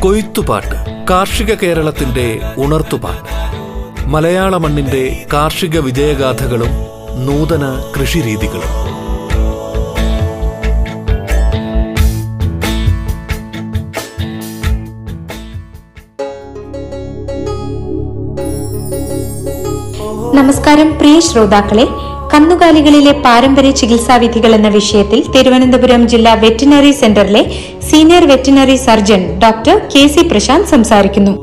കൊയ്ത്തുപാട്ട് കാർഷിക കേരളത്തിന്റെ ഉണർത്തുപാട്ട്. മലയാള മണ്ണിന്റെ കാർഷിക വിജയഗാഥകളും നൂതന കൃഷിരീതികളും. നമസ്കാരം പ്രിയ ശ്രോതാക്കളെ. കന്നുകാലികളിലെ പാരമ്പര്യ ചികിത്സാവിധികൾ എന്ന വിഷയത്തിൽ തിരുവനന്തപുരം ജില്ലാ വെറ്റിനറി സെന്ററിലെ senior veterinary surgeon doctor K C Prashanth സംസാരിക്കുന്നു.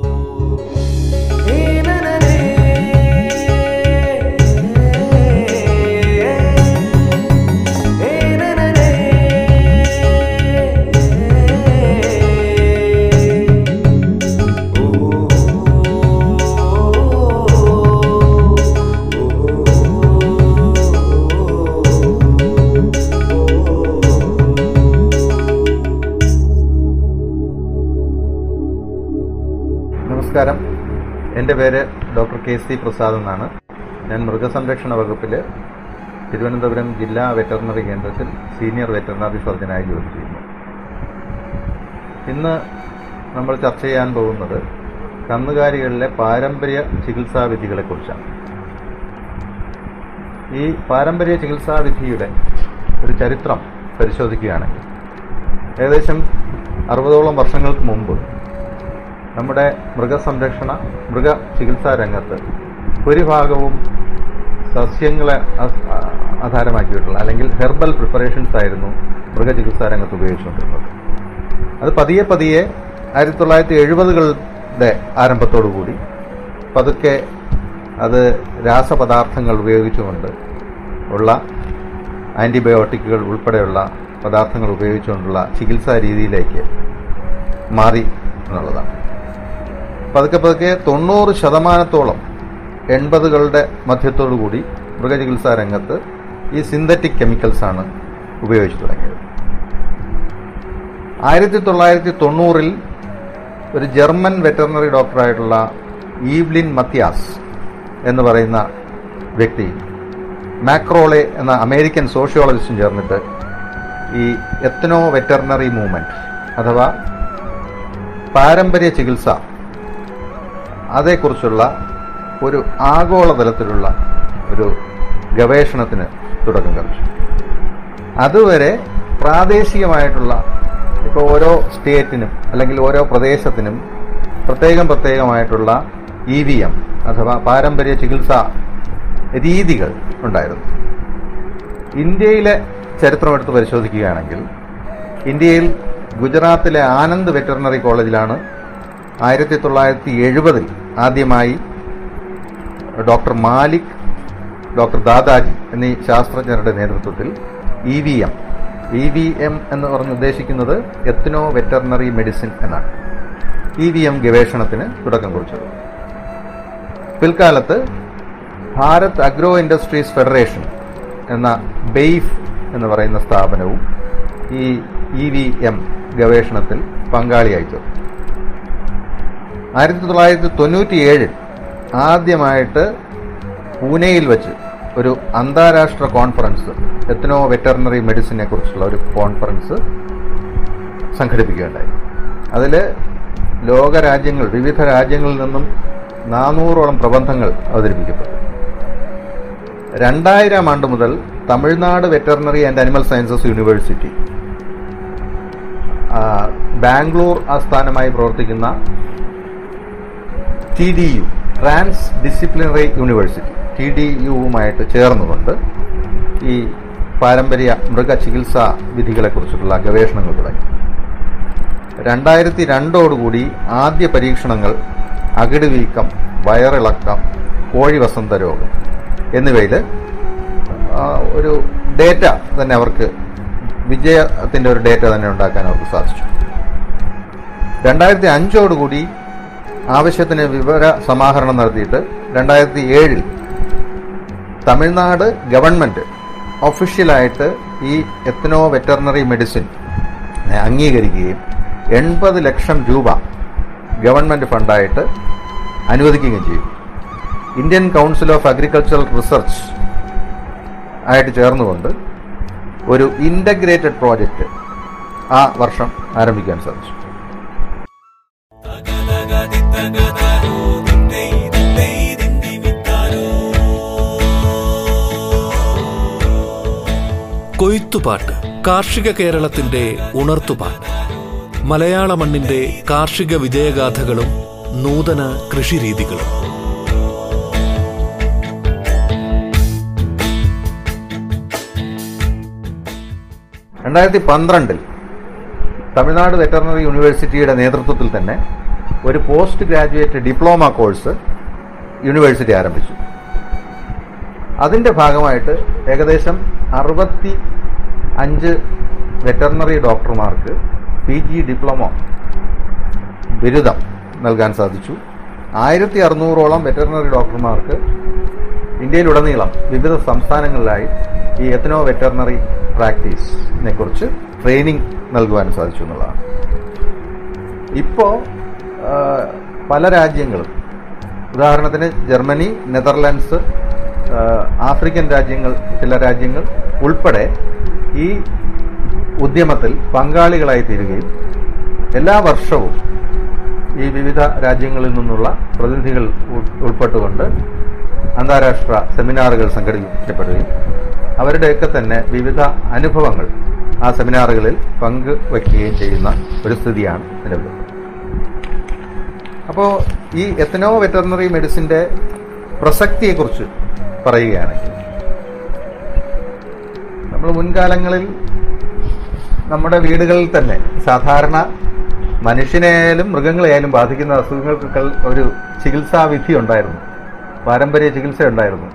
കെ സി പ്രസാദ് എന്നാണ്. ഞാൻ മൃഗസംരക്ഷണ വകുപ്പിൽ തിരുവനന്തപുരം ജില്ലാ വെറ്ററിനറി കേന്ദ്രത്തിൽ സീനിയർ വെറ്ററിനറി സർജനായി ജോലി ചെയ്യുന്നു. ഇന്ന് നമ്മൾ ചർച്ച ചെയ്യാൻ പോകുന്നത് കന്നുകാലികളിലെ പാരമ്പര്യ ചികിത്സാ വിധികളെക്കുറിച്ചാണ്. ഈ പാരമ്പര്യ ചികിത്സാ വിധിയുടെ ഒരു ചരിത്രം പരിശോധിക്കുകയാണെങ്കിൽ ഏകദേശം അറുപതോളം വർഷങ്ങൾക്ക് മുമ്പ് നമ്മുടെ മൃഗസംരക്ഷണ മൃഗ ചികിത്സാ രംഗത്ത് ഭൂരിഭാഗവും സസ്യങ്ങളെ ആധാരമാക്കിയിട്ടുള്ള അല്ലെങ്കിൽ ഹെർബൽ പ്രിപ്പറേഷൻസ് ആയിരുന്നു മൃഗചികിത്സാ രംഗത്ത് ഉപയോഗിച്ചുകൊണ്ടിരുന്നത്. അത് പതിയെ പതിയെ ആയിരത്തി തൊള്ളായിരത്തി എഴുപതുകളുടെ ആരംഭത്തോടുകൂടി പതുക്കെ അത് രാസപദാർത്ഥങ്ങൾ ഉപയോഗിച്ചുകൊണ്ട് ഉള്ള ആന്റിബയോട്ടിക്കുകൾ ഉൾപ്പെടെയുള്ള പദാർത്ഥങ്ങൾ ഉപയോഗിച്ചുകൊണ്ടുള്ള ചികിത്സാ രീതിയിലേക്ക് മാറി എന്നുള്ളതാണ്. പതുക്കെ പതുക്കെ തൊണ്ണൂറ് ശതമാനത്തോളം എൺപതുകളുടെ മധ്യത്തോടുകൂടി മൃഗചികിത്സാ രംഗത്ത് ഈ സിന്തറ്റിക് കെമിക്കൽസ് ആണ് ഉപയോഗിച്ചു തുടങ്ങിയത്. ആയിരത്തി തൊള്ളായിരത്തി തൊണ്ണൂറിൽ ഒരു ജർമ്മൻ വെറ്ററിനറി ഡോക്ടറായിട്ടുള്ള ഈവ്ലിൻ മത്യാസ് എന്ന് പറയുന്ന വ്യക്തി മാക്രോളെ എന്ന അമേരിക്കൻ സോഷ്യോളജിസ്റ്റും ചേർന്നിട്ട് ഈ എത്നോ വെറ്ററിനറി മൂവ്മെന്റ് അഥവാ പാരമ്പര്യ ചികിത്സ അതേക്കുറിച്ചുള്ള ഒരു ആഗോളതലത്തിലുള്ള ഒരു ഗവേഷണത്തിന് തുടക്കം കുറിച്ചു. അതുവരെ പ്രാദേശികമായിട്ടുള്ള ഇപ്പോൾ ഓരോ സ്റ്റേറ്റിനും അല്ലെങ്കിൽ ഓരോ പ്രദേശത്തിനും പ്രത്യേകം പ്രത്യേകമായിട്ടുള്ള ഇ വി എം അഥവാ പാരമ്പര്യ ചികിത്സാ രീതികൾ ഉണ്ടായിരുന്നു. ഇന്ത്യയിലെ ചരിത്രം എടുത്ത് പരിശോധിക്കുകയാണെങ്കിൽ ഇന്ത്യയിൽ ഗുജറാത്തിലെ ആനന്ദ് വെറ്ററിനറി കോളേജിലാണ് ആയിരത്തി തൊള്ളായിരത്തി എഴുപതിൽ ആദ്യമായി ഡോക്ടർ മാലിക് ഡോക്ടർ ദാദാജി എന്നീ ശാസ്ത്രജ്ഞരുടെ നേതൃത്വത്തിൽ E V M. E V M എന്ന് പറഞ്ഞ് ഉദ്ദേശിക്കുന്നത് എത്നോ വെറ്ററിനറി മെഡിസിൻ എന്നാണ്. ഇ വി എം ഗവേഷണത്തിന് തുടക്കം കുറിച്ചത്. പിൽക്കാലത്ത് ഭാരത് അഗ്രോ ഇൻഡസ്ട്രീസ് ഫെഡറേഷൻ എന്ന ബെയ്ഫ് എന്ന് പറയുന്ന സ്ഥാപനവും ഈ ഇ വി എം ഗവേഷണത്തിൽ പങ്കാളിയായി ചേർന്നു. ആയിരത്തി തൊള്ളായിരത്തി തൊണ്ണൂറ്റി ഏഴിൽ ആദ്യമായിട്ട് പൂനെയിൽ വെച്ച് ഒരു അന്താരാഷ്ട്ര കോൺഫറൻസ് എത്തനോ വെറ്ററിനറി മെഡിസിനെ കുറിച്ചുള്ള ഒരു കോൺഫറൻസ് സംഘടിപ്പിക്കുകയുണ്ടായി. അതിൽ ലോകരാജ്യങ്ങൾ വിവിധ രാജ്യങ്ങളിൽ നിന്നും നാനൂറോളം പ്രബന്ധങ്ങൾ അവതരിപ്പിക്കപ്പെട്ടു. രണ്ടായിരം ആണ്ട് മുതൽ Tamil Nadu veterinary and animal sciences university Bangalore ആസ്ഥാനമായി പ്രവർത്തിക്കുന്ന T D U transdisciplinary university T D യുവുമായിട്ട് ചേർന്നുകൊണ്ട് ഈ പാരമ്പര്യ മൃഗചികിത്സാ വിധികളെക്കുറിച്ചിട്ടുള്ള ഗവേഷണങ്ങൾ തുടങ്ങി. രണ്ടായിരത്തി രണ്ടോടുകൂടി ആദ്യ പരീക്ഷണങ്ങൾ അകിടുവീക്കം വയറിളക്കം കോഴി വസന്ത രോഗം എന്നിവയിൽ ഒരു ഡേറ്റ തന്നെ അവർക്ക് വിജയത്തിന്റെ ഒരു ഡേറ്റ തന്നെ ഉണ്ടാക്കാൻ അവർക്ക് സാധിച്ചു. രണ്ടായിരത്തി അഞ്ചോടുകൂടി ആവശ്യത്തിന് വിവര സമാഹരണം നടത്തിയിട്ട് രണ്ടായിരത്തി ഏഴിൽ തമിഴ്നാട് ഗവൺമെന്റ് ഒഫീഷ്യലായിട്ട് ഈ എത്തനോ വെറ്ററിനറി മെഡിസിൻ അംഗീകരിക്കുകയും എൺപത് ലക്ഷം രൂപ ഗവൺമെന്റ് ഫണ്ടായിട്ട് അനുവദിക്കുകയും ചെയ്യും Indian council of agricultural research ആയിട്ട് ചേർന്നുകൊണ്ട് ഒരു ഇന്റഗ്രേറ്റഡ് പ്രോജക്റ്റ് ആ വർഷം ആരംഭിക്കാൻ സാധിച്ചു. കൊയ്ത്തുപാട്ട് കാർഷിക കേരളത്തിന്റെ ഉണർത്തുപാട്ട്. മലയാള മണ്ണിന്റെ കാർഷിക വിജയഗാഥകളും നൂതന കൃഷിരീതികളും. രണ്ടായിരത്തി പന്ത്രണ്ടിൽ തമിഴ്നാട് വെറ്ററിനറി യൂണിവേഴ്സിറ്റിയുടെ നേതൃത്വത്തിൽ തന്നെ ഒരു post graduate diploma course university ആരംഭിച്ചു. അതിന്റെ ഭാഗമായിട്ട് ഏകദേശം അറുപത്തി അഞ്ച് വെറ്ററിനറി ഡോക്ടർമാർക്ക് പി ജി ഡിപ്ലോമ ബിരുദം നൽകാൻ സാധിച്ചു. ആയിരത്തി അറുന്നൂറോളം വെറ്ററിനറി ഡോക്ടർമാർക്ക് ഇന്ത്യയിലുടനീളം വിവിധ സംസ്ഥാനങ്ങളിലായി ഈ എത്തനോ വെറ്ററിനറി പ്രാക്ടീസിനെ കുറിച്ച് ട്രെയിനിങ് നൽകുവാൻ സാധിച്ചു എന്നുള്ളതാണ്. ഇപ്പോൾ പല രാജ്യങ്ങളും. ഉദാഹരണത്തിന് ജർമ്മനി നെതർലാൻഡ്സ് ആഫ്രിക്കൻ രാജ്യങ്ങൾ ചില രാജ്യങ്ങൾ ഉൾപ്പെടെ ഈ ഉദ്യമത്തിൽ പങ്കാളികളായി തീരുകയും എല്ലാ വർഷവും ഈ വിവിധ രാജ്യങ്ങളിൽ നിന്നുള്ള പ്രതിനിധികൾ ഉൾപ്പെട്ടുകൊണ്ട് അന്താരാഷ്ട്ര സെമിനാറുകൾ സംഘടിപ്പിക്കപ്പെടുകയും അവരുടെയൊക്കെ തന്നെ വിവിധ അനുഭവങ്ങൾ ആ സെമിനാറുകളിൽ പങ്കുവയ്ക്കുകയും ചെയ്യുന്ന ഒരു സ്ഥിതിയാണ് നിലവിലുള്ളത്. അപ്പോൾ ഈ എത്തനോ വെറ്ററിനറി മെഡിസിന്റെ പ്രസക്തിയെക്കുറിച്ച് പറയുകയാണെങ്കിൽ നമ്മൾ മുൻകാലങ്ങളിൽ നമ്മുടെ വീടുകളിൽ തന്നെ സാധാരണ മനുഷ്യനെയായാലും മൃഗങ്ങളെയായാലും ബാധിക്കുന്ന അസുഖങ്ങൾക്കൊക്കെ ഒരു ചികിത്സാവിധി ഉണ്ടായിരുന്നു. പാരമ്പര്യ ചികിത്സ ഉണ്ടായിരുന്നു.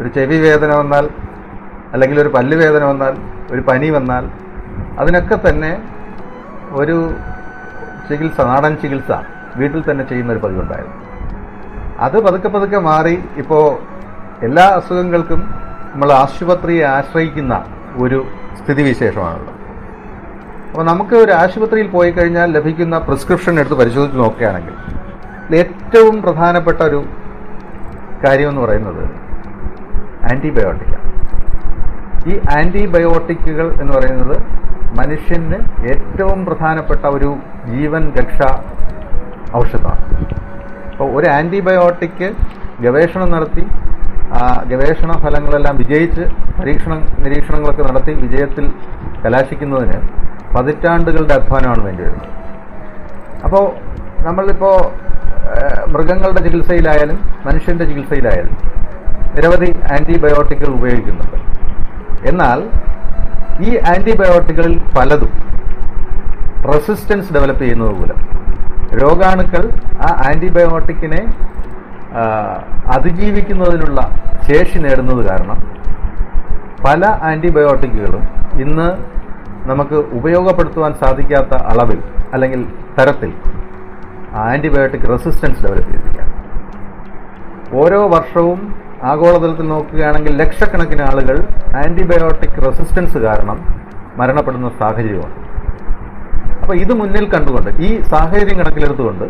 ഒരു ചെവി വേദന വന്നാൽ അല്ലെങ്കിൽ ഒരു പല്ല് വേദന വന്നാൽ ഒരു പനി വന്നാൽ അതിനൊക്കെ തന്നെ ഒരു ചികിത്സ നാടൻ ചികിത്സ വീട്ടിൽ തന്നെ ചെയ്യുന്ന ഒരു പതിവുണ്ടായിരുന്നു. അത് പതുക്കെ പതുക്കെ മാറി ഇപ്പോൾ എല്ലാ അസുഖങ്ങൾക്കും നമ്മൾ ആശുപത്രിയെ ആശ്രയിക്കുന്ന ഒരു സ്ഥിതിവിശേഷമാണുള്ളത്. അപ്പോൾ നമുക്ക് ഒരു ആശുപത്രിയിൽ പോയി കഴിഞ്ഞാൽ ലഭിക്കുന്ന പ്രിസ്ക്രിപ്ഷൻ എടുത്ത് പരിശോധിച്ച് നോക്കുകയാണെങ്കിൽ ഏറ്റവും പ്രധാനപ്പെട്ട ഒരു കാര്യമെന്ന് പറയുന്നത് ആന്റിബയോട്ടിക്കാണ് ഈ ആന്റിബയോട്ടിക്കുകൾ എന്ന് പറയുന്നത് മനുഷ്യന് ഏറ്റവും പ്രധാനപ്പെട്ട ഒരു ജീവൻ രക്ഷാ ഔഷധമാണ് അപ്പോൾ ഒരു ആന്റിബയോട്ടിക് ഗവേഷണം നടത്തി ആ ഗവേഷണ ഫലങ്ങളെല്ലാം വിജയിച്ച് പരീക്ഷണ നിരീക്ഷണങ്ങളൊക്കെ നടത്തി വിജയത്തിൽ കലാശിക്കുന്നതിന് പതിറ്റാണ്ടുകളുടെ അധ്വാനമാണ് വേണ്ടി വരുന്നത്. അപ്പോൾ നമ്മളിപ്പോൾ മൃഗങ്ങളുടെ ചികിത്സയിലായാലും മനുഷ്യന്റെ ചികിത്സയിലായാലും നിരവധി ആന്റിബയോട്ടിക്കുകൾ ഉപയോഗിക്കുന്നുണ്ട്. എന്നാൽ ഈ ആന്റിബയോട്ടിക്കുകളിൽ പലതും റെസിസ്റ്റൻസ് ഡെവലപ്പ് ചെയ്യുന്നത് മൂലം. രോഗാണുക്കൾ ആ ആന്റിബയോട്ടിക്കിനെ അതിജീവിക്കുന്നതിനുള്ള ശേഷി നേടുന്നത് കാരണം പല ആന്റിബയോട്ടിക്കുകളും ഇന്ന് നമുക്ക് ഉപയോഗപ്പെടുത്തുവാൻ സാധിക്കാത്ത അളവിൽ അല്ലെങ്കിൽ തരത്തിൽ ആന്റിബയോട്ടിക് റെസിസ്റ്റൻസ് ഡെവലപ്പ് ചെയ്തിരിക്കുകയാണ് ഓരോ വർഷവും ആഗോളതലത്തിൽ നോക്കുകയാണെങ്കിൽ ലക്ഷക്കണക്കിന് ആളുകൾ ആന്റിബയോട്ടിക് റെസിസ്റ്റൻസ് കാരണം മരണപ്പെടുന്ന സാഹചര്യമാണ് അപ്പോൾ ഇത് മുന്നിൽ കണ്ടുകൊണ്ട് ഈ സാഹചര്യം കണക്കിലെടുത്തുകൊണ്ട്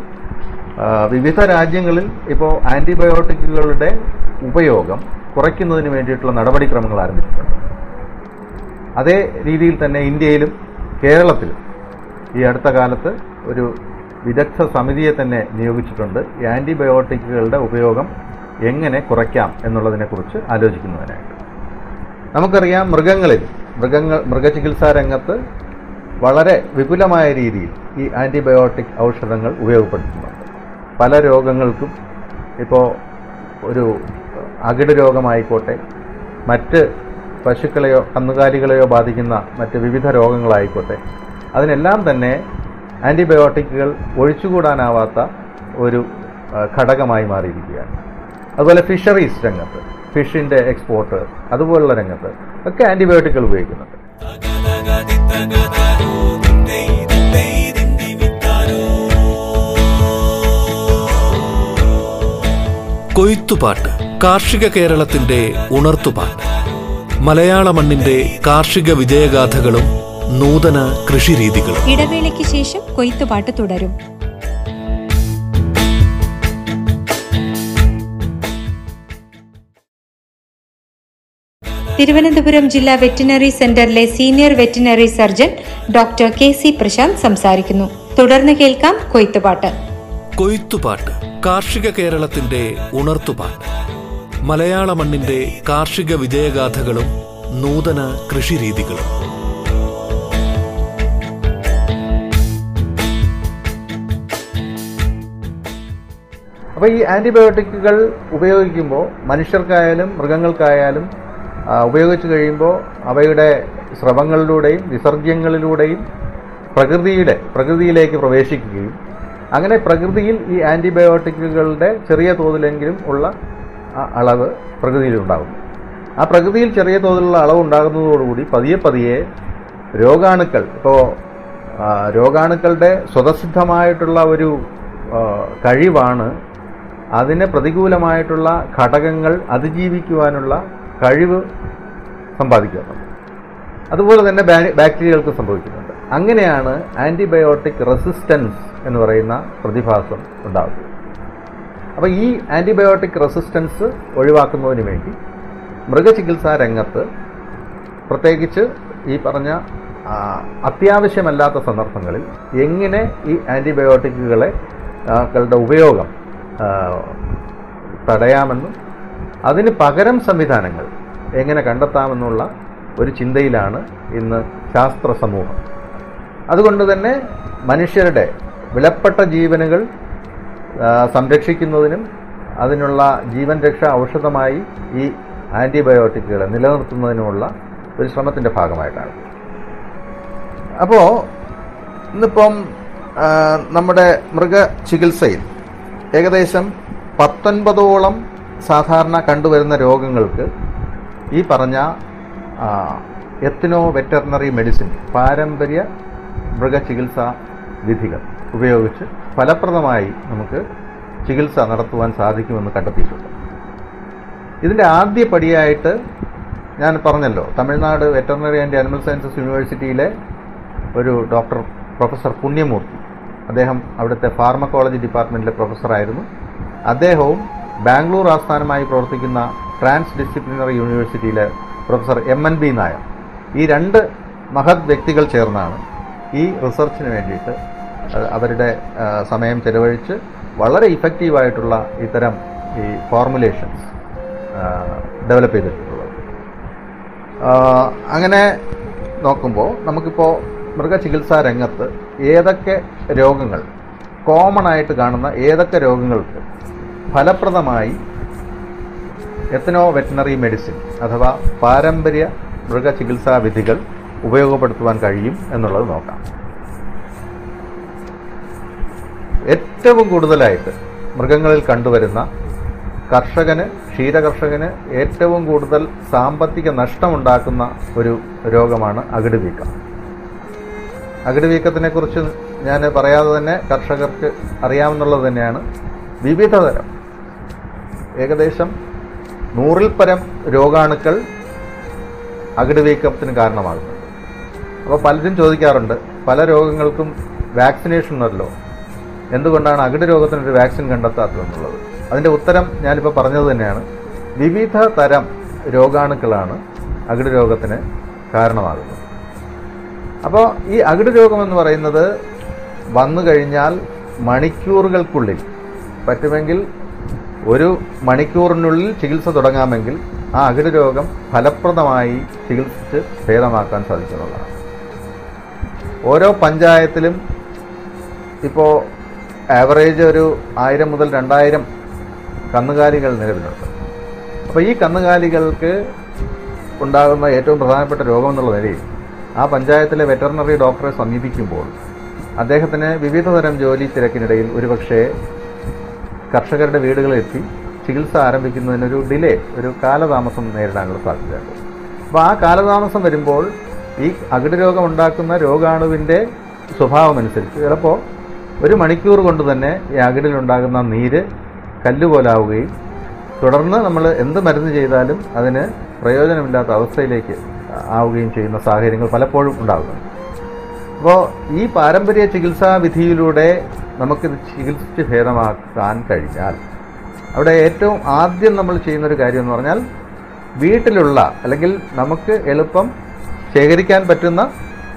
വിവിധ രാജ്യങ്ങളിൽ ഇപ്പോൾ ആന്റിബയോട്ടിക്കുകളുടെ ഉപയോഗം കുറയ്ക്കുന്നതിന് വേണ്ടിയിട്ടുള്ള നടപടിക്രമങ്ങൾ ആരംഭിച്ചിട്ടുണ്ട്. അതേ രീതിയിൽ തന്നെ ഇന്ത്യയിലും കേരളത്തിലും ഈ അടുത്ത കാലത്ത് ഒരു വിദഗ്ധ സമിതിയെ തന്നെ നിയോഗിച്ചിട്ടുണ്ട്. ഈ ആന്റിബയോട്ടിക്കുകളുടെ ഉപയോഗം എങ്ങനെ കുറയ്ക്കാം എന്നുള്ളതിനെക്കുറിച്ച് ആലോചിക്കുന്നതിനായിട്ട്. നമുക്കറിയാം മൃഗങ്ങളിൽ മൃഗങ്ങൾ മൃഗചികിത്സാ രംഗത്ത് വളരെ വിപുലമായ രീതിയിൽ ഈ ആന്റിബയോട്ടിക് ഔഷധങ്ങൾ ഉപയോഗപ്പെടുത്തുന്നുണ്ട്. പല രോഗങ്ങൾക്കും ഇപ്പോൾ ഒരു അകിട് രോഗമായിക്കോട്ടെ മറ്റ് പശുക്കളെയോ കന്നുകാലികളെയോ ബാധിക്കുന്ന മറ്റ് വിവിധ രോഗങ്ങളായിക്കോട്ടെ അതിനെല്ലാം തന്നെ ആന്റിബയോട്ടിക്കുകൾ ഒഴിച്ചുകൂടാനാവാത്ത ഒരു ഘടകമായി മാറിയിരിക്കുകയാണ്. അതുപോലെ ഫിഷറീസ് രംഗത്ത് ഫിഷിന്റെ എക്സ്പോർട്ട് അതുപോലുള്ള രംഗത്ത് ഒക്കെ ആന്റിബയോട്ടിക്കുകൾ ഉപയോഗിക്കുന്നുണ്ട്. കൊയ്ത്തുപാട്ട് കാർഷിക കേരളത്തിന്റെ ഉണർത്തുപാട്ട്. മലയാള മണ്ണിന്റെ കാർഷിക വിജയഗാഥകളും നൂതന കൃഷിരീതികളും. ഇടവേളയ്ക്ക് ശേഷം കൊയ്ത്തുപാട്ട് തുടരും. തിരുവനന്തപുരം ജില്ലാ വെറ്റിനറി സെന്ററിലെ senior veterinary surgeon doctor K C Prashanth സംസാരിക്കുന്നു. തുടർന്ന് കേൾക്കാം കൊയ്ത്തുപാട്ട്. കൊയ്ത്തുപാട്ട് കാർഷിക കേരളത്തിന്റെ ഉണർത്തുപാട്ട്. മലയാള മണ്ണിന്റെ കാർഷിക വിജയഗാഥകളും നൂതന കൃഷിരീതികളും. അപ്പോൾ ഈ ആന്റിബയോട്ടിക്കുകൾ ഉപയോഗിക്കുമ്പോൾ മനുഷ്യർക്കായാലും മൃഗങ്ങൾക്കായാലും ഉപയോഗിച്ച് കഴിയുമ്പോൾ അവയുടെ സ്രവങ്ങളിലൂടെയും വിസർജ്യങ്ങളിലൂടെയും പ്രകൃതിയുടെ പ്രകൃതിയിലേക്ക് പ്രവേശിക്കുകയും അങ്ങനെ പ്രകൃതിയിൽ ഈ ആന്റിബയോട്ടിക്കുകളുടെ ചെറിയ തോതിലെങ്കിലും ഉള്ള അളവ് പ്രകൃതിയിലുണ്ടാകുന്നു. ആ പ്രകൃതിയിൽ ചെറിയ തോതിലുള്ള അളവ് ഉണ്ടാകുന്നതോടുകൂടി പതിയെ പതിയെ രോഗാണുക്കൾ ഇപ്പോൾ രോഗാണുക്കളുടെ സ്വതസിദ്ധമായിട്ടുള്ള ഒരു കഴിവാണ് അതിന് പ്രതികൂലമായിട്ടുള്ള ഘടകങ്ങൾ അതിജീവിക്കുവാനുള്ള കഴിവ് സമ്പാദിക്കുന്നത് അതുപോലെ തന്നെ ബാക്ടീരിയകൾക്ക് സംഭവിക്കുന്നുണ്ട് അങ്ങനെയാണ് ആന്റിബയോട്ടിക് റെസിസ്റ്റൻസ് എന്ന് പറയുന്ന പ്രതിഭാസം ഉണ്ടാകുന്നത് അപ്പോൾ ഈ ആന്റിബയോട്ടിക് റെസിസ്റ്റൻസ് ഒഴിവാക്കുന്നതിന് വേണ്ടി മൃഗചികിത്സാ രംഗത്ത് പ്രത്യേകിച്ച് ഈ പറഞ്ഞ അത്യാവശ്യമല്ലാത്ത സന്ദർഭങ്ങളിൽ എങ്ങനെ ഈ ആന്റിബയോട്ടിക്കുകളെ ഉപയോഗം തടയാമെന്നും അതിന് പകരം സംവിധാനങ്ങൾ എങ്ങനെ കണ്ടെത്താമെന്നുള്ള ഒരു ചിന്തയിലാണ് ഇന്ന് ശാസ്ത്ര സമൂഹം. അതുകൊണ്ട് തന്നെ മനുഷ്യരുടെ വിലപ്പെട്ട ജീവനുകൾ സംരക്ഷിക്കുന്നതിനും അതിനുള്ള ജീവൻ രക്ഷാ ഔഷധമായി ഈ ആന്റിബയോട്ടിക്കുകളെ നിലനിർത്തുന്നതിനുമുള്ള ഒരു ശ്രമത്തിന്റെ ഭാഗമായിട്ടാണ്. അപ്പോൾ ഇന്നിപ്പം നമ്മുടെ മൃഗ ചികിത്സയിൽ ഏകദേശം പത്തൊൻപതോളം സാധാരണ കണ്ടുവരുന്ന രോഗങ്ങൾക്ക് ഈ പറഞ്ഞ എത്തിനോ വെറ്ററിനറി മെഡിസിൻ പാരമ്പര്യ മൃഗചികിത്സാ വിധികൾ ഉപയോഗിച്ച് ഫലപ്രദമായി നമുക്ക് ചികിത്സ നടത്തുവാൻ സാധിക്കുമെന്ന് കണ്ടെത്തിയിട്ടുണ്ട്. ഇതിന്റെ ആദ്യ പടിയായിട്ട് ഞാൻ പറഞ്ഞല്ലോ Tamil Nadu veterinary and animal sciences യൂണിവേഴ്സിറ്റിയിലെ ഒരു ഡോക്ടർ പ്രൊഫസർ പുണ്യമൂർത്തി. അദ്ദേഹം അവിടുത്തെ ഫാർമക്കോളജി ഡിപ്പാർട്ട്മെന്റിലെ പ്രൊഫസറായിരുന്നു. അദ്ദേഹവും ബാംഗ്ലൂർ ആസ്ഥാനമായി പ്രവർത്തിക്കുന്ന ട്രാൻസ് ഡിസിപ്ലിനറി യൂണിവേഴ്സിറ്റിയിലെ professor M N B Nair. ഈ രണ്ട് മഹത് വ്യക്തികൾ ചേർന്നാണ് ഈ റിസർച്ചിന് വേണ്ടിയിട്ട് അവരുടെ സമയം ചെലവഴിച്ച് വളരെ ഇഫക്റ്റീവായിട്ടുള്ള ഇത്തരം ഈ ഫോർമുലേഷൻസ് ഡെവലപ്പ് ചെയ്തിട്ടുള്ളത്. അങ്ങനെ നോക്കുമ്പോൾ നമുക്കിപ്പോൾ മൃഗചികിത്സാ രംഗത്ത് ഏതൊക്കെ രോഗങ്ങൾ കോമൺ ആയിട്ട് കാണുന്ന ഏതൊക്കെ രോഗങ്ങൾക്ക് ഫലപ്രദമായി എത്തനോ വെറ്റിനറി മെഡിസിൻ അഥവാ പാരമ്പര്യ മൃഗചികിത്സാ വിധികൾ ഉപയോഗപ്പെടുത്തുവാൻ കഴിയും എന്നുള്ളത് നോക്കാം. ഏറ്റവും കൂടുതലായിട്ട് മൃഗങ്ങളിൽ കണ്ടുവരുന്ന കർഷകന് ക്ഷീരകർഷകന് ഏറ്റവും കൂടുതൽ സാമ്പത്തിക നഷ്ടമുണ്ടാക്കുന്ന ഒരു രോഗമാണ് അകിടുവീക്കം. അകിടുവീക്കത്തിനെ കുറിച്ച് ഞാൻ പറയാതെ തന്നെ കർഷകർക്ക് അറിയാമെന്നുള്ളത് തന്നെയാണ്. വിവിധ തരം. ഏകദേശം നൂറിൽ പരം രോഗാണുക്കൾ അകിടുവീക്കത്തിന് കാരണമാകുന്നുണ്ട് അപ്പോൾ പലരും ചോദിക്കാറുണ്ട് പല രോഗങ്ങൾക്കും വാക്സിനേഷൻ ഉണ്ടല്ലോ. എന്തുകൊണ്ടാണ് അകിട് രോഗത്തിനൊരു വാക്സിൻ കണ്ടെത്താത്തതെന്നുള്ളത്? അതിന്റെ ഉത്തരം ഞാനിപ്പോൾ പറഞ്ഞത് തന്നെയാണ്. വിവിധ തരം രോഗാണുക്കളാണ് അകിട് രോഗത്തിന് കാരണമാകുന്നത്. അപ്പോൾ ഈ അകിട് രോഗം എന്ന് പറയുന്നത് വന്നു കഴിഞ്ഞാൽ മണിക്കൂറുകൾക്കുള്ളിൽ പറ്റുമെങ്കിൽ ഒരു മണിക്കൂറിനുള്ളിൽ ചികിത്സ തുടങ്ങാമെങ്കിൽ ആ അകിട് രോഗം ഫലപ്രദമായി ചികിത്സിച്ച് ഭേദമാക്കാൻ സാധിക്കുന്നുള്ളതാണ് ഓരോ പഞ്ചായത്തിലും ഇപ്പോൾ ആവറേജ് ഒരു ആയിരം മുതൽ രണ്ടായിരം കന്നുകാലികൾ നിലവിലുണ്ട്. അപ്പോൾ ഈ കന്നുകാലികൾക്ക് ഉണ്ടാകുന്ന ഏറ്റവും പ്രധാനപ്പെട്ട രോഗം എന്നുള്ള നിലയിൽ ആ പഞ്ചായത്തിലെ വെറ്ററിനറി ഡോക്ടറെ സമീപിക്കുമ്പോൾ അദ്ദേഹത്തിന് വിവിധ തരം ജോലി തിരക്കിനിടയിൽ ഒരുപക്ഷേ കർഷകരുടെ വീടുകളിലെത്തി ചികിത്സ ആരംഭിക്കുന്നതിനൊരു ഡിലേ ഒരു കാലതാമസം നേരിടാനുള്ള സാധ്യതയുണ്ട്. അപ്പോൾ ആ കാലതാമസം വരുമ്പോൾ ഈ അകിട് രോഗം ഉണ്ടാക്കുന്ന രോഗാണുവിന്റെ സ്വഭാവമനുസരിച്ച്. ചിലപ്പോൾ ഒരു മണിക്കൂർ കൊണ്ട് തന്നെ ഈ അകിടിലുണ്ടാകുന്ന നീര് കല്ലുപോലാവുകയും തുടർന്ന് നമ്മൾ എന്ത് മരുന്ന് ചെയ്താലും അതിന് പ്രയോജനമില്ലാത്ത അവസ്ഥയിലേക്ക് ആവുകയും ചെയ്യുന്ന സാഹചര്യങ്ങൾ പലപ്പോഴും ഉണ്ടാകുന്നു അപ്പോൾ ഈ പാരമ്പര്യ ചികിത്സാ വിധിയിലൂടെ നമുക്കിത് ചികിത്സിച്ച് ഭേദമാക്കാൻ കഴിഞ്ഞാൽ അവിടെ ഏറ്റവും ആദ്യം നമ്മൾ ചെയ്യുന്നൊരു കാര്യം എന്ന് പറഞ്ഞാൽ വീട്ടിലുള്ള അല്ലെങ്കിൽ നമുക്ക് എളുപ്പം ശേഖരിക്കാൻ പറ്റുന്ന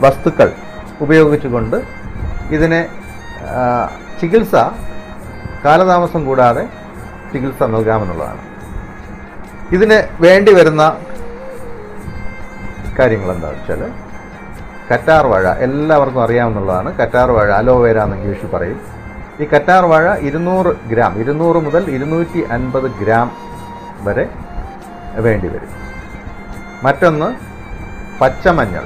വസ്തുക്കൾ ഉപയോഗിച്ചുകൊണ്ട് ഇതിനെ ചികിത്സ കാലതാമസം കൂടാതെ ചികിത്സ നൽകാമെന്നുള്ളതാണ്. ഇതിന് വേണ്ടി വരുന്ന കാര്യങ്ങൾ എന്താണെന്ന് വെച്ചാൽ കറ്റാർ വാഴ എല്ലാവർക്കും അറിയാമെന്നുള്ളതാണ്. കറ്റാർ വാഴ അലോവേര എന്ന് ഇംഗ്ലീഷിൽ പറയും. ഈ കറ്റാർ വാഴ ഇരുന്നൂറ് ഗ്രാം ഇരുന്നൂറ് മുതൽ ഇരുന്നൂറ്റി അൻപത് ഗ്രാം വരെ വേണ്ടി വരും. മറ്റൊന്ന് പച്ചമഞ്ഞൾ.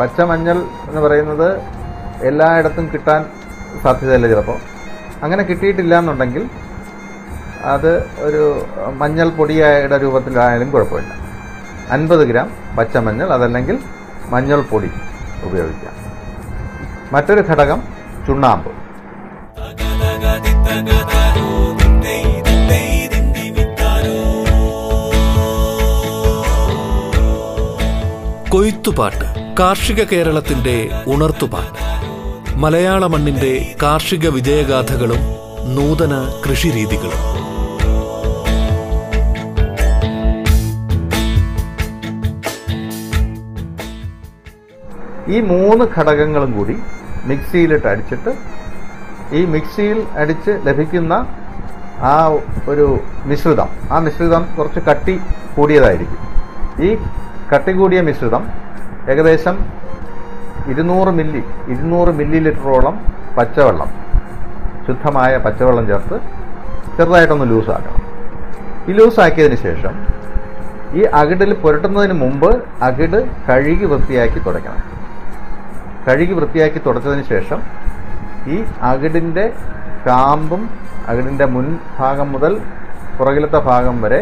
പച്ചമഞ്ഞൾ എന്ന് പറയുന്നത് എല്ലായിടത്തും കിട്ടാൻ സാധ്യതയില്ല ചിലപ്പോൾ അങ്ങനെ കിട്ടിയിട്ടില്ല എന്നുണ്ടെങ്കിൽ അത് ഒരു മഞ്ഞൾ പൊടിയുടെ രൂപത്തിലായാലും കുഴപ്പമില്ല. അൻപത് ഗ്രാം പച്ചമഞ്ഞൾ അതല്ലെങ്കിൽ മഞ്ഞൾ പൊടി ഉപയോഗിക്കാം. മറ്റൊരു ഘടകം ചുണ്ണാമ്പ്. കൊയ്ത്തുപാട്ട് കാർഷിക കേരളത്തിന്റെ ഉണർത്തുപാട്ട്. മലയാള മണ്ണിന്റെ കാർഷിക വിജയഗാഥകളും നൂതന കൃഷിരീതികളും. ഈ മൂന്ന് ഘടകങ്ങളും കൂടി മിക്സിയിലിട്ട് അടിച്ചിട്ട് ഈ മിക്സിയിൽ അടിച്ച് ലഭിക്കുന്ന ആ ഒരു മിശ്രിതം ആ മിശ്രിതം കുറച്ച് കട്ടി കൂടിയതായിരിക്കും. ഈ കട്ടി കൂടിയ മിശ്രിതം ഏകദേശം ഇരുന്നൂറ് മില്ലി ഇരുന്നൂറ് മില്ലി ലിറ്ററോളം പച്ചവെള്ളം ശുദ്ധമായ പച്ചവെള്ളം ചേർത്ത് ചെറുതായിട്ടൊന്ന് ലൂസാക്കണം. ഈ ലൂസാക്കിയതിന് ശേഷം ഈ അകിടിൽ പുരട്ടുന്നതിന് മുമ്പ് അകിട് കഴുകി വൃത്തിയാക്കി തുടയ്ക്കണം. കഴുകി വൃത്തിയാക്കി തുടച്ചതിന് ശേഷം ഈ അകിടിന്റെ കാമ്പും അകിടിന്റെ മുൻഭാഗം മുതൽ പുറകിലത്തെ ഭാഗം വരെ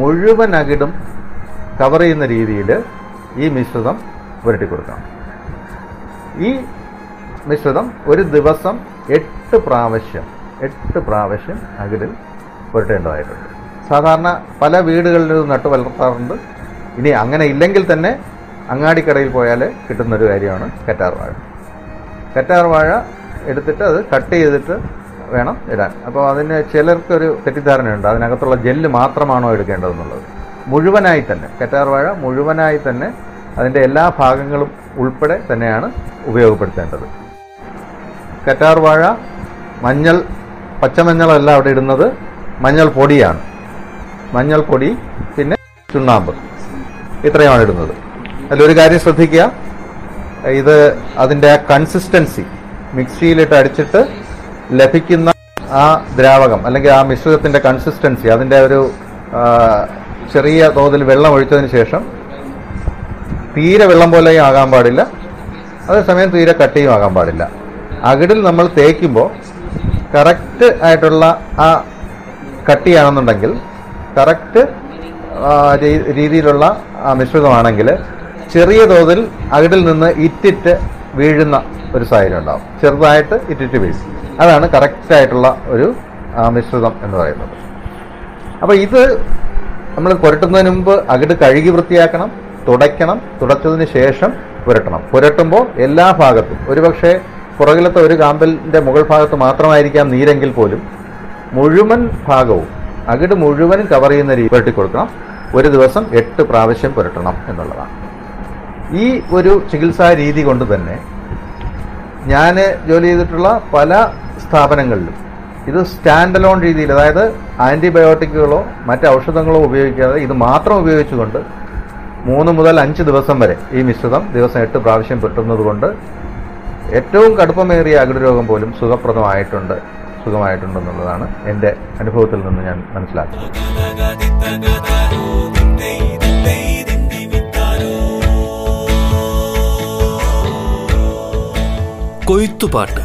മുഴുവൻ അകിടും കവർ ചെയ്യുന്ന രീതിയിൽ ഈ മിശ്രിതം പുരട്ടി കൊടുക്കണം ഈ മിശ്രിതം ഒരു ദിവസം എട്ട് പ്രാവശ്യം എട്ട് പ്രാവശ്യം അകലിൽ പുരട്ടേണ്ടതായിട്ടുണ്ട്. സാധാരണ പല വീടുകളിലും നട്ടു വളർത്താറുണ്ട്. ഇനി അങ്ങനെ ഇല്ലെങ്കിൽ തന്നെ അങ്ങാടിക്കടയിൽ പോയാൽ കിട്ടുന്നൊരു കാര്യമാണ് കറ്റാർ വാഴ കറ്റാർ വാഴ എടുത്തിട്ട് അത് കട്ട് ചെയ്തിട്ട് വേണം ഇടാൻ. അപ്പോൾ അതിന് ചിലർക്കൊരു തെറ്റിദ്ധാരണയുണ്ട്. അതിനകത്തുള്ള ജെല്ല് മാത്രമാണോ എടുക്കേണ്ടതെന്നുള്ളത്. മുഴുവനായി തന്നെ കറ്റാർ വാഴ മുഴുവനായി തന്നെ അതിന്റെ എല്ലാ ഭാഗങ്ങളും ഉൾപ്പെടെ തന്നെയാണ് ഉപയോഗപ്പെടുത്തേണ്ടത്. കറ്റാർ വാഴ മഞ്ഞൾ പച്ചമഞ്ഞളല്ല അവിടെ ഇടുന്നത്. മഞ്ഞൾ പൊടിയാണ്. മഞ്ഞൾ പൊടി പിന്നെ ചുണ്ണാമ്പ്. ഇത്രയുമാണ് ഇടുന്നത്. അതിലൊരു കാര്യം ശ്രദ്ധിക്കുക. ഇത് അതിന്റെ കൺസിസ്റ്റൻസി മിക്സിയിലിട്ട് അടിച്ചിട്ട് ലഭിക്കുന്ന ആ ദ്രാവകം അല്ലെങ്കിൽ ആ മിശ്രിതത്തിന്റെ കൺസിസ്റ്റൻസി അതിന്റെ ഒരു ചെറിയ തോതിൽ വെള്ളം ഒഴിച്ചതിന് ശേഷം തീരെ വെള്ളം പോലെയും ആകാൻ പാടില്ല. അതേസമയം തീരെ കട്ടിയും ആകാൻ പാടില്ല. അകിടിൽ നമ്മൾ തേക്കുമ്പോൾ കറക്റ്റ് ആയിട്ടുള്ള ആ കട്ടിയാണെന്നുണ്ടെങ്കിൽ കറക്റ്റ് രീതിയിലുള്ള മിശ്രിതമാണെങ്കിൽ ചെറിയ തോതിൽ അകിടിൽ നിന്ന് ഇറ്റിറ്റ് വീഴുന്ന ഒരു സാഹചര്യം ഉണ്ടാവും. ചെറുതായിട്ട് ഇറ്റിറ്റ് വീഴും. അതാണ് കറക്റ്റായിട്ടുള്ള ഒരു മിശ്രിതം എന്ന് പറയുന്നത്. അപ്പോൾ ഇത് നമ്മൾ പുരട്ടുന്നതിന് മുമ്പ് അകിട് കഴുകി വൃത്തിയാക്കണം തുടയ്ക്കണം തുടച്ചതിന് ശേഷം പുരട്ടണം. പുരട്ടുമ്പോൾ എല്ലാ ഭാഗത്തും ഒരുപക്ഷെ പുറകിലത്തെ ഒരു കാമ്പലിന്റെ മുകൾ ഭാഗത്ത് മാത്രമായിരിക്കാം നീരെങ്കിൽ പോലും മുഴുവൻ ഭാഗവും അകിട് മുഴുവനും കവർ ചെയ്യുന്ന രീതി പുരട്ടി കൊടുക്കണം ഒരു ദിവസം എട്ട് പ്രാവശ്യം പുരട്ടണം എന്നുള്ളതാണ്. ഈ ഒരു ചികിത്സാ രീതി കൊണ്ട് തന്നെ ഞാൻ ജോലി ചെയ്തിട്ടുള്ള പല സ്ഥാപനങ്ങളിലും ഇത് സ്റ്റാൻഡ് അലോൺ രീതിയിൽ അതായത് ആന്റിബയോട്ടിക്കുകളോ മറ്റ് ഔഷധങ്ങളോ ഉപയോഗിക്കാതെ ഇത് മാത്രം ഉപയോഗിച്ചുകൊണ്ട് മൂന്ന് മുതൽ അഞ്ച് ദിവസം വരെ ഈ മിശ്രിതം ദിവസം എട്ട് പ്രാവശ്യം പെട്ടുന്നതുകൊണ്ട് ഏറ്റവും കടുപ്പമേറിയ അകിട് രോഗം പോലും സുഖപ്രദമായിട്ടുണ്ട് സുഖമായിട്ടുണ്ടെന്നുള്ളതാണ് എന്റെ അനുഭവത്തിൽ നിന്ന് ഞാൻ മനസ്സിലാക്കുന്നത്. കൊയ്ത്തുപാട്ട്.